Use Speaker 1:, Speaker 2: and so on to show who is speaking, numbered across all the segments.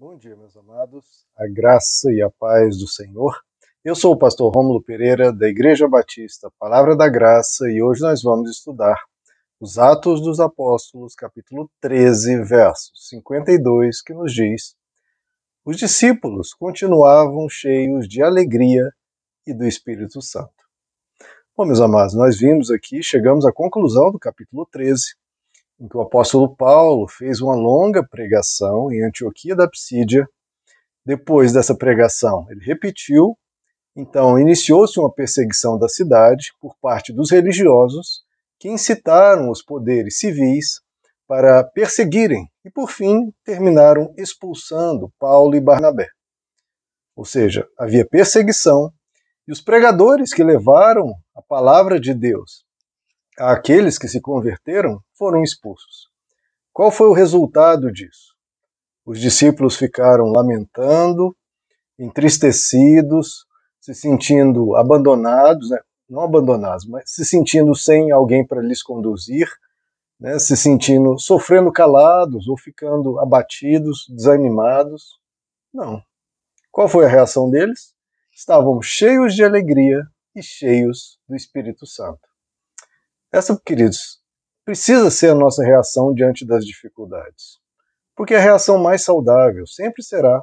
Speaker 1: Bom dia, meus amados. A graça e a paz do Senhor. Eu sou o pastor Rômulo Pereira, da Igreja Batista Palavra da Graça, e hoje nós vamos estudar os Atos dos Apóstolos, capítulo 13, verso 52, que nos diz: Os discípulos continuavam cheios de alegria e do Espírito Santo. Bom, meus amados, nós vimos aqui, chegamos à conclusão do capítulo 13, em que o apóstolo Paulo fez uma longa pregação em Antioquia da Psídia. Depois dessa pregação, ele repetiu, então iniciou-se uma perseguição da cidade por parte dos religiosos que incitaram os poderes civis para perseguirem e, por fim, terminaram expulsando Paulo e Barnabé. Ou seja, havia perseguição e os pregadores que levaram a palavra de Deus àqueles que se converteram foram expulsos. Qual foi o resultado disso? Os discípulos ficaram lamentando, entristecidos, se sentindo abandonados, né? não abandonados, mas se sentindo sem alguém para lhes conduzir, né? se sentindo sofrendo calados ou ficando abatidos, desanimados. Não. Qual foi a reação deles? Estavam cheios de alegria e cheios do Espírito Santo. Essa, queridos, precisa ser a nossa reação diante das dificuldades. Porque a reação mais saudável sempre será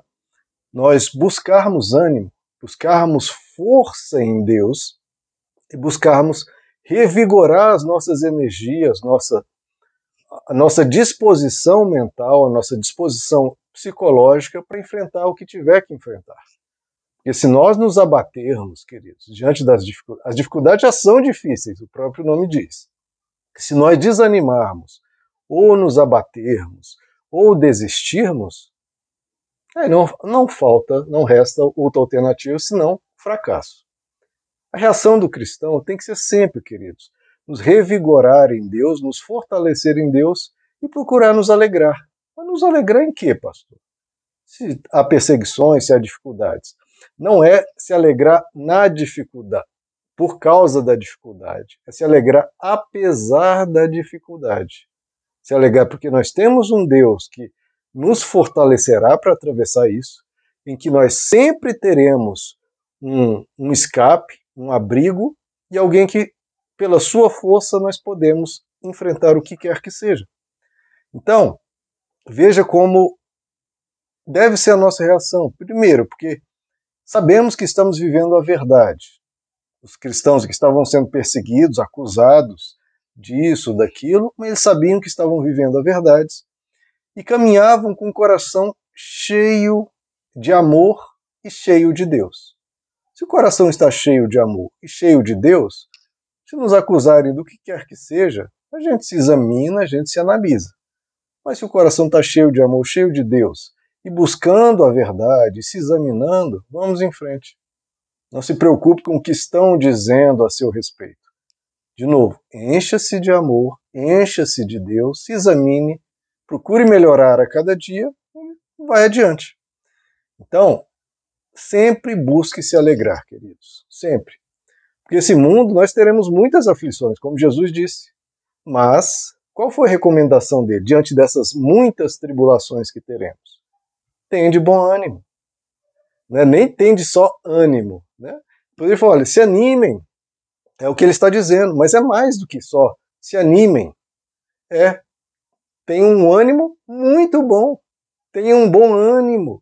Speaker 1: nós buscarmos ânimo, buscarmos força em Deus e buscarmos revigorar as nossas energias, nossa, a nossa disposição mental, a nossa disposição psicológica para enfrentar o que tiver que enfrentar. Porque se nós nos abatermos, queridos, diante das dificuldades, as dificuldades já são difíceis, o próprio nome diz. Se nós desanimarmos, ou nos abatermos, ou desistirmos, não, não falta, não resta outra alternativa senão fracasso. A reação do cristão tem que ser sempre, queridos, nos revigorar em Deus, nos fortalecer em Deus e procurar nos alegrar. Mas nos alegrar em quê, pastor? Se há perseguições, se há dificuldades. Não é se alegrar na dificuldade, por causa da dificuldade, é se alegrar apesar da dificuldade. Se alegrar porque nós temos um Deus que nos fortalecerá para atravessar isso, em que nós sempre teremos um, um escape, um abrigo e alguém que, pela sua força, nós podemos enfrentar o que quer que seja. Então, veja como deve ser a nossa reação. Primeiro, porque Sabemos que estamos vivendo a verdade. Os cristãos que estavam sendo perseguidos, acusados disso, daquilo, mas eles sabiam que estavam vivendo a verdade e caminhavam com o coração cheio de amor e cheio de Deus. Se o coração está cheio de amor e cheio de Deus, se nos acusarem do que quer que seja, a gente se examina, a gente se analisa. Mas se o coração está cheio de amor, cheio de Deus, e buscando a verdade, se examinando, vamos em frente. Não se preocupe com o que estão dizendo a seu respeito. De novo, encha-se de amor, encha-se de Deus, se examine, procure melhorar a cada dia e vai adiante. Então, sempre busque se alegrar, queridos, sempre. Porque esse mundo nós teremos muitas aflições, como Jesus disse. Mas qual foi a recomendação dele diante dessas muitas tribulações que teremos? Tem de bom ânimo. Né? Nem tem de só ânimo. Né? Ele falou, olha, se animem. É o que ele está dizendo, mas é mais do que só se animem. É, tem um ânimo muito bom. Tenha um bom ânimo. Ou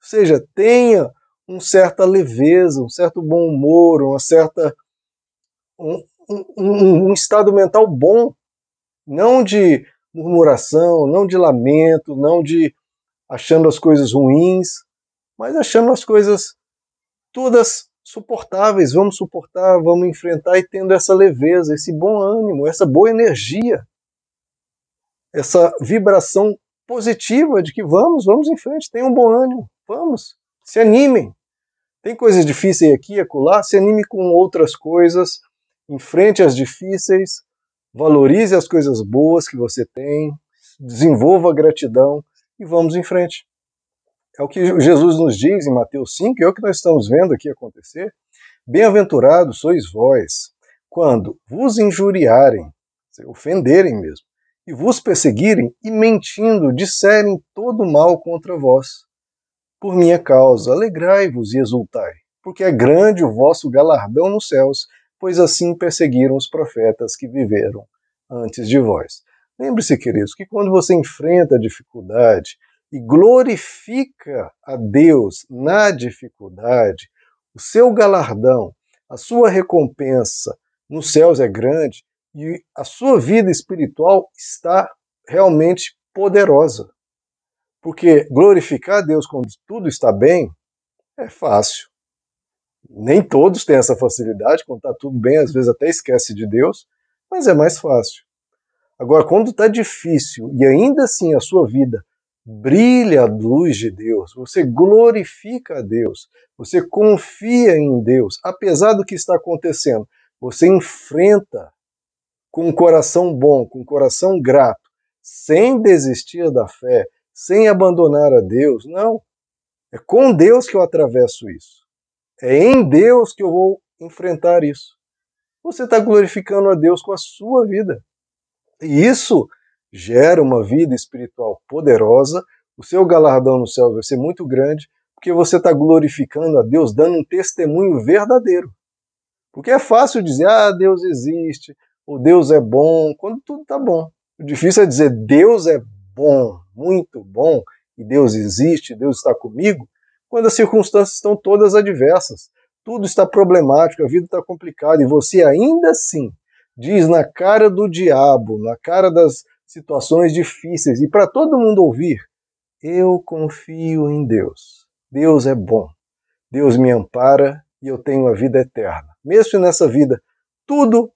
Speaker 1: seja, tenha uma certa leveza, um certo bom humor, uma certa um, um, um, estado mental bom, não de murmuração, não de lamento, não de achando as coisas ruins, mas achando as coisas todas suportáveis. Vamos suportar, vamos enfrentar e tendo essa leveza, esse bom ânimo, essa boa energia, essa vibração positiva de que vamos, vamos em frente, tenham um bom ânimo, vamos, se animem. Tem coisas difíceis aqui e acolá, se anime com outras coisas, enfrente as difíceis, valorize as coisas boas que você tem, desenvolva a gratidão, e vamos em frente. É o que Jesus nos diz em Mateus 5, é o que nós estamos vendo aqui acontecer. Bem-aventurados sois vós, quando vos injuriarem, ofenderem mesmo, e vos perseguirem e mentindo disserem todo mal contra vós, por minha causa, alegrai-vos e exultai, porque é grande o vosso galardão nos céus, pois assim perseguiram os profetas que viveram antes de vós. Lembre-se, queridos, que quando você enfrenta a dificuldade e glorifica a Deus na dificuldade, o seu galardão, a sua recompensa nos céus é grande e a sua vida espiritual está realmente poderosa. Porque glorificar a Deus quando tudo está bem é fácil. Nem todos têm essa facilidade, quando está tudo bem, às vezes até esquece de Deus, mas é mais fácil. Agora, quando está difícil e ainda assim a sua vida brilha a luz de Deus, você glorifica a Deus, você confia em Deus, apesar do que está acontecendo, você enfrenta com um coração bom, com um coração grato, sem desistir da fé, sem abandonar a Deus. Não. É com Deus que eu atravesso isso. É em Deus que eu vou enfrentar isso. Você está glorificando a Deus com a sua vida. E isso gera uma vida espiritual poderosa. O seu galardão no céu vai ser muito grande, porque você está glorificando a Deus, dando um testemunho verdadeiro. Porque é fácil dizer, ah, Deus existe, ou Deus é bom, quando tudo está bom. O difícil é dizer Deus é bom, muito bom, e Deus existe, Deus está comigo, quando as circunstâncias estão todas adversas. Tudo está problemático, a vida está complicada, e você ainda assim diz na cara do diabo, na cara das situações difíceis, e para todo mundo ouvir: Eu confio em Deus. Deus é bom. Deus me ampara e eu tenho a vida eterna. Mesmo se nessa vida tudo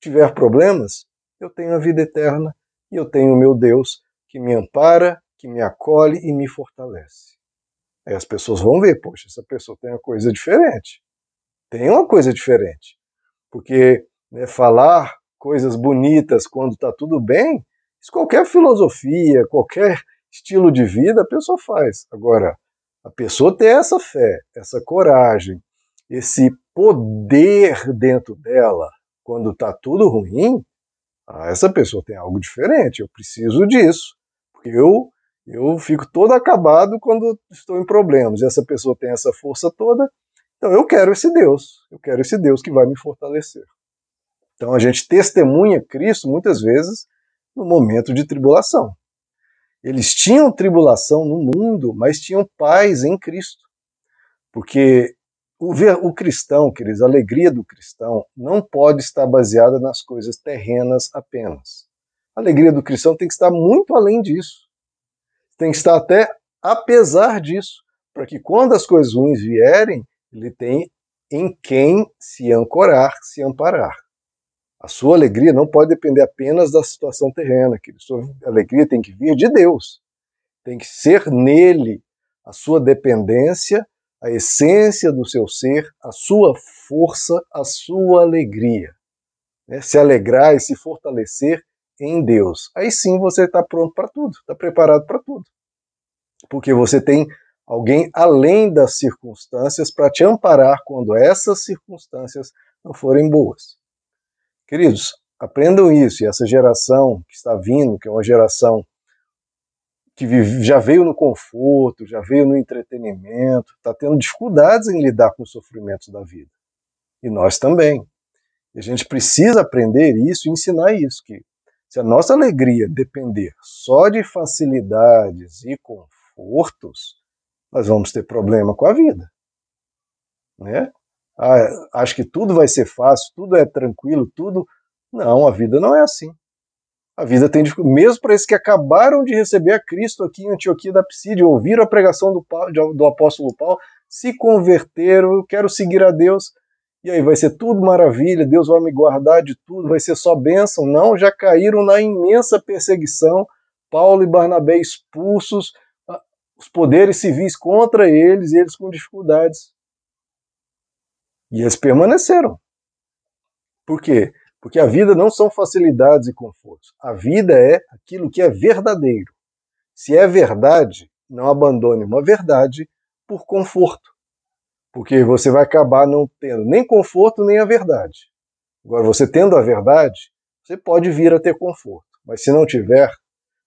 Speaker 1: tiver problemas, eu tenho a vida eterna e eu tenho o meu Deus que me ampara, que me acolhe e me fortalece. Aí as pessoas vão ver, poxa, essa pessoa tem uma coisa diferente. Tem uma coisa diferente. Porque né, falar coisas bonitas quando está tudo bem, isso qualquer filosofia, qualquer estilo de vida a pessoa faz. Agora, a pessoa ter essa fé, essa coragem, esse poder dentro dela quando está tudo ruim, ah, essa pessoa tem algo diferente, eu preciso disso. Porque eu, eu fico todo acabado quando estou em problemas. E essa pessoa tem essa força toda, então eu quero esse Deus. Eu quero esse Deus que vai me fortalecer. Então a gente testemunha Cristo muitas vezes no momento de tribulação. Eles tinham tribulação no mundo, mas tinham paz em Cristo. Porque o, o cristão, queridos, a alegria do cristão não pode estar baseada nas coisas terrenas apenas. A alegria do cristão tem que estar muito além disso. Tem que estar até apesar disso, para que quando as coisas ruins vierem, ele tem em quem se ancorar, se amparar. A sua alegria não pode depender apenas da situação terrena, a sua alegria tem que vir de Deus. Tem que ser nele a sua dependência a essência do seu ser, a sua força, a sua alegria. Né? Se alegrar e se fortalecer em Deus. Aí sim você está pronto para tudo, está preparado para tudo. Porque você tem alguém além das circunstâncias para te amparar quando essas circunstâncias não forem boas. Queridos, aprendam isso, e essa geração que está vindo, que é uma geração que já veio no conforto, já veio no entretenimento, está tendo dificuldades em lidar com os sofrimentos da vida. E nós também. E a gente precisa aprender isso e ensinar isso, que se a nossa alegria depender só de facilidades e confortos, nós vamos ter problema com a vida. Né? Ah, acho que tudo vai ser fácil, tudo é tranquilo, tudo. Não, a vida não é assim. A vida tem dificuldade. Mesmo para esses que acabaram de receber a Cristo aqui em Antioquia da Psídia, ouviram a pregação do, Paulo, do apóstolo Paulo, se converteram, eu quero seguir a Deus, e aí vai ser tudo maravilha, Deus vai me guardar de tudo, vai ser só bênção. Não, já caíram na imensa perseguição, Paulo e Barnabé expulsos, os poderes civis contra eles, e eles com dificuldades. E eles permaneceram. Por quê? Porque a vida não são facilidades e confortos. A vida é aquilo que é verdadeiro. Se é verdade, não abandone uma verdade por conforto. Porque você vai acabar não tendo nem conforto nem a verdade. Agora, você tendo a verdade, você pode vir a ter conforto. Mas se não tiver,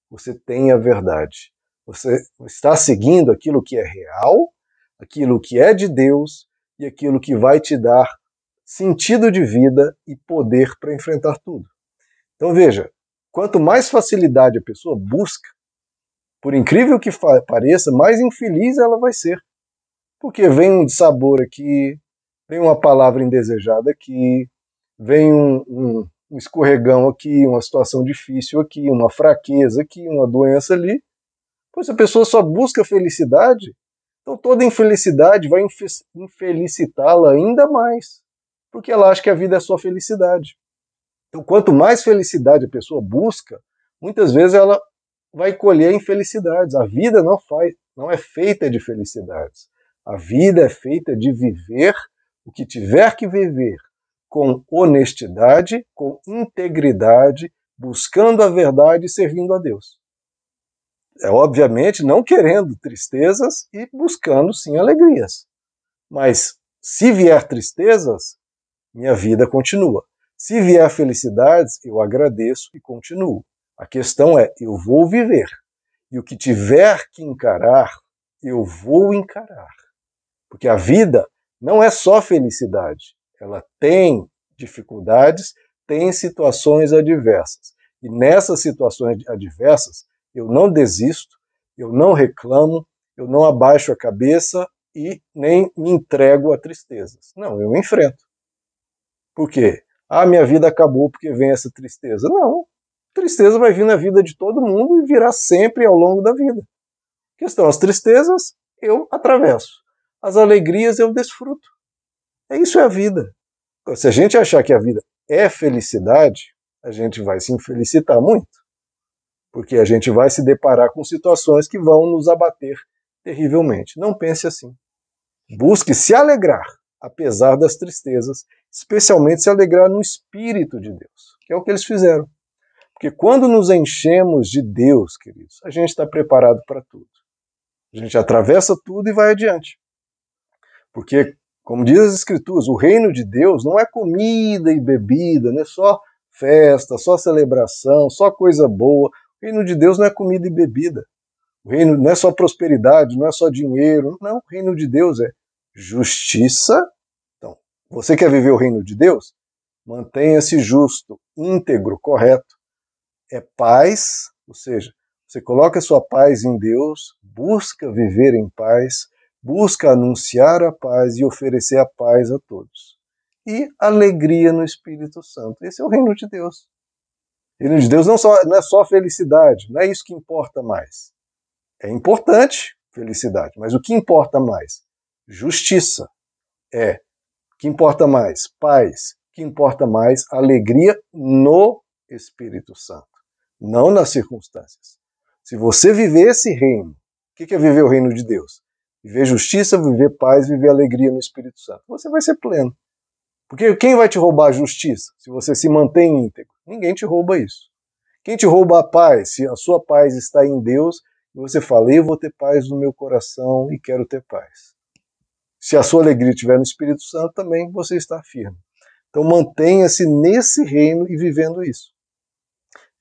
Speaker 1: você tem a verdade. Você está seguindo aquilo que é real, aquilo que é de Deus e aquilo que vai te dar sentido de vida e poder para enfrentar tudo. Então veja, quanto mais facilidade a pessoa busca, por incrível que pareça, mais infeliz ela vai ser. Porque vem um sabor aqui, vem uma palavra indesejada aqui, vem um, um, um escorregão aqui, uma situação difícil aqui, uma fraqueza aqui, uma doença ali. Pois a pessoa só busca felicidade, então toda infelicidade vai infelicitá-la ainda mais, porque ela acha que a vida é só felicidade. Então, quanto mais felicidade a pessoa busca, muitas vezes ela vai colher infelicidades. A vida não faz, não é feita de felicidades. A vida é feita de viver o que tiver que viver com honestidade, com integridade, buscando a verdade e servindo a Deus. É obviamente não querendo tristezas e buscando sim alegrias. Mas se vier tristezas, minha vida continua. Se vier felicidades, eu agradeço e continuo. A questão é: eu vou viver. E o que tiver que encarar, eu vou encarar. Porque a vida não é só felicidade. Ela tem dificuldades, tem situações adversas. E nessas situações adversas, eu não desisto, eu não reclamo, eu não abaixo a cabeça e nem me entrego a tristezas. Não, eu enfrento. Por quê? ah, minha vida acabou porque vem essa tristeza. Não, tristeza vai vir na vida de todo mundo e virá sempre ao longo da vida. Questão, as tristezas eu atravesso, as alegrias eu desfruto. É isso é a vida. Se a gente achar que a vida é felicidade, a gente vai se infelicitar muito, porque a gente vai se deparar com situações que vão nos abater terrivelmente. Não pense assim. Busque se alegrar, apesar das tristezas, especialmente se alegrar no Espírito de Deus, que é o que eles fizeram. Porque quando nos enchemos de Deus, queridos, a gente está preparado para tudo. A gente atravessa tudo e vai adiante. Porque, como diz as Escrituras, o reino de Deus não é comida e bebida, não é só festa, só celebração, só coisa boa. O reino de Deus não é comida e bebida. O reino não é só prosperidade, não é só dinheiro. Não, o reino de Deus é justiça. Então, você quer viver o reino de Deus? Mantenha-se justo, íntegro, correto. É paz, ou seja, você coloca sua paz em Deus, busca viver em paz, busca anunciar a paz e oferecer a paz a todos. E alegria no Espírito Santo. Esse é o reino de Deus. Reino de Deus não, só, não é só felicidade, não é isso que importa mais. É importante felicidade, mas o que importa mais? justiça. É. O que importa mais? Paz. O que importa mais? Alegria no Espírito Santo, não nas circunstâncias. Se você viver esse reino, o que é viver o reino de Deus? Viver justiça, viver paz, viver alegria no Espírito Santo. Você vai ser pleno. Porque quem vai te roubar a justiça se você se mantém íntegro? Ninguém te rouba isso. Quem te rouba a paz? Se a sua paz está em Deus e você fala, eu vou ter paz no meu coração e quero ter paz. Se a sua alegria estiver no Espírito Santo, também você está firme. Então mantenha-se nesse reino e vivendo isso.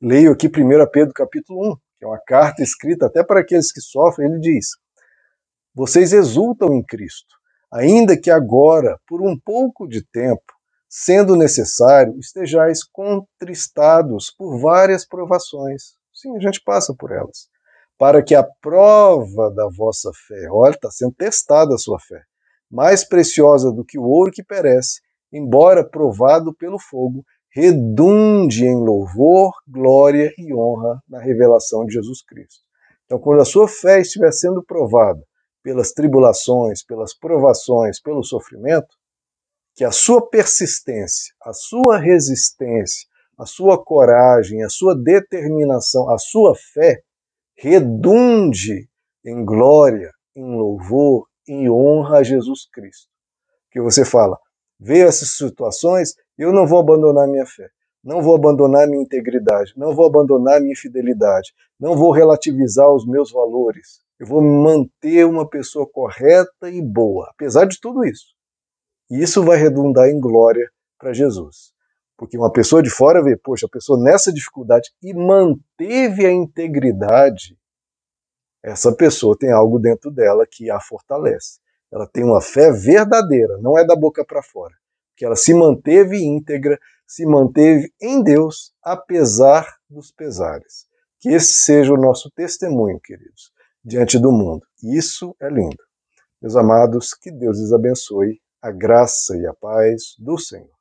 Speaker 1: Leio aqui 1 Pedro capítulo 1, que é uma carta escrita até para aqueles que sofrem, ele diz: Vocês exultam em Cristo, ainda que agora, por um pouco de tempo, sendo necessário, estejais contristados por várias provações. Sim, a gente passa por elas. Para que a prova da vossa fé, olha, está sendo testada a sua fé, mais preciosa do que o ouro que perece, embora provado pelo fogo, redunde em louvor, glória e honra na revelação de Jesus Cristo. Então, quando a sua fé estiver sendo provada pelas tribulações, pelas provações, pelo sofrimento, que a sua persistência, a sua resistência, a sua coragem, a sua determinação, a sua fé redunde em glória, em louvor, em honra a Jesus Cristo. Que você fala, veio essas situações, eu não vou abandonar minha fé, não vou abandonar minha integridade, não vou abandonar minha fidelidade, não vou relativizar os meus valores. Eu vou manter uma pessoa correta e boa, apesar de tudo isso. E isso vai redundar em glória para Jesus. Porque uma pessoa de fora vê, poxa, a pessoa nessa dificuldade e manteve a integridade essa pessoa tem algo dentro dela que a fortalece. Ela tem uma fé verdadeira, não é da boca para fora, que ela se manteve íntegra, se manteve em Deus, apesar dos pesares. Que esse seja o nosso testemunho, queridos, diante do mundo. Isso é lindo. Meus amados, que Deus lhes abençoe, a graça e a paz do Senhor.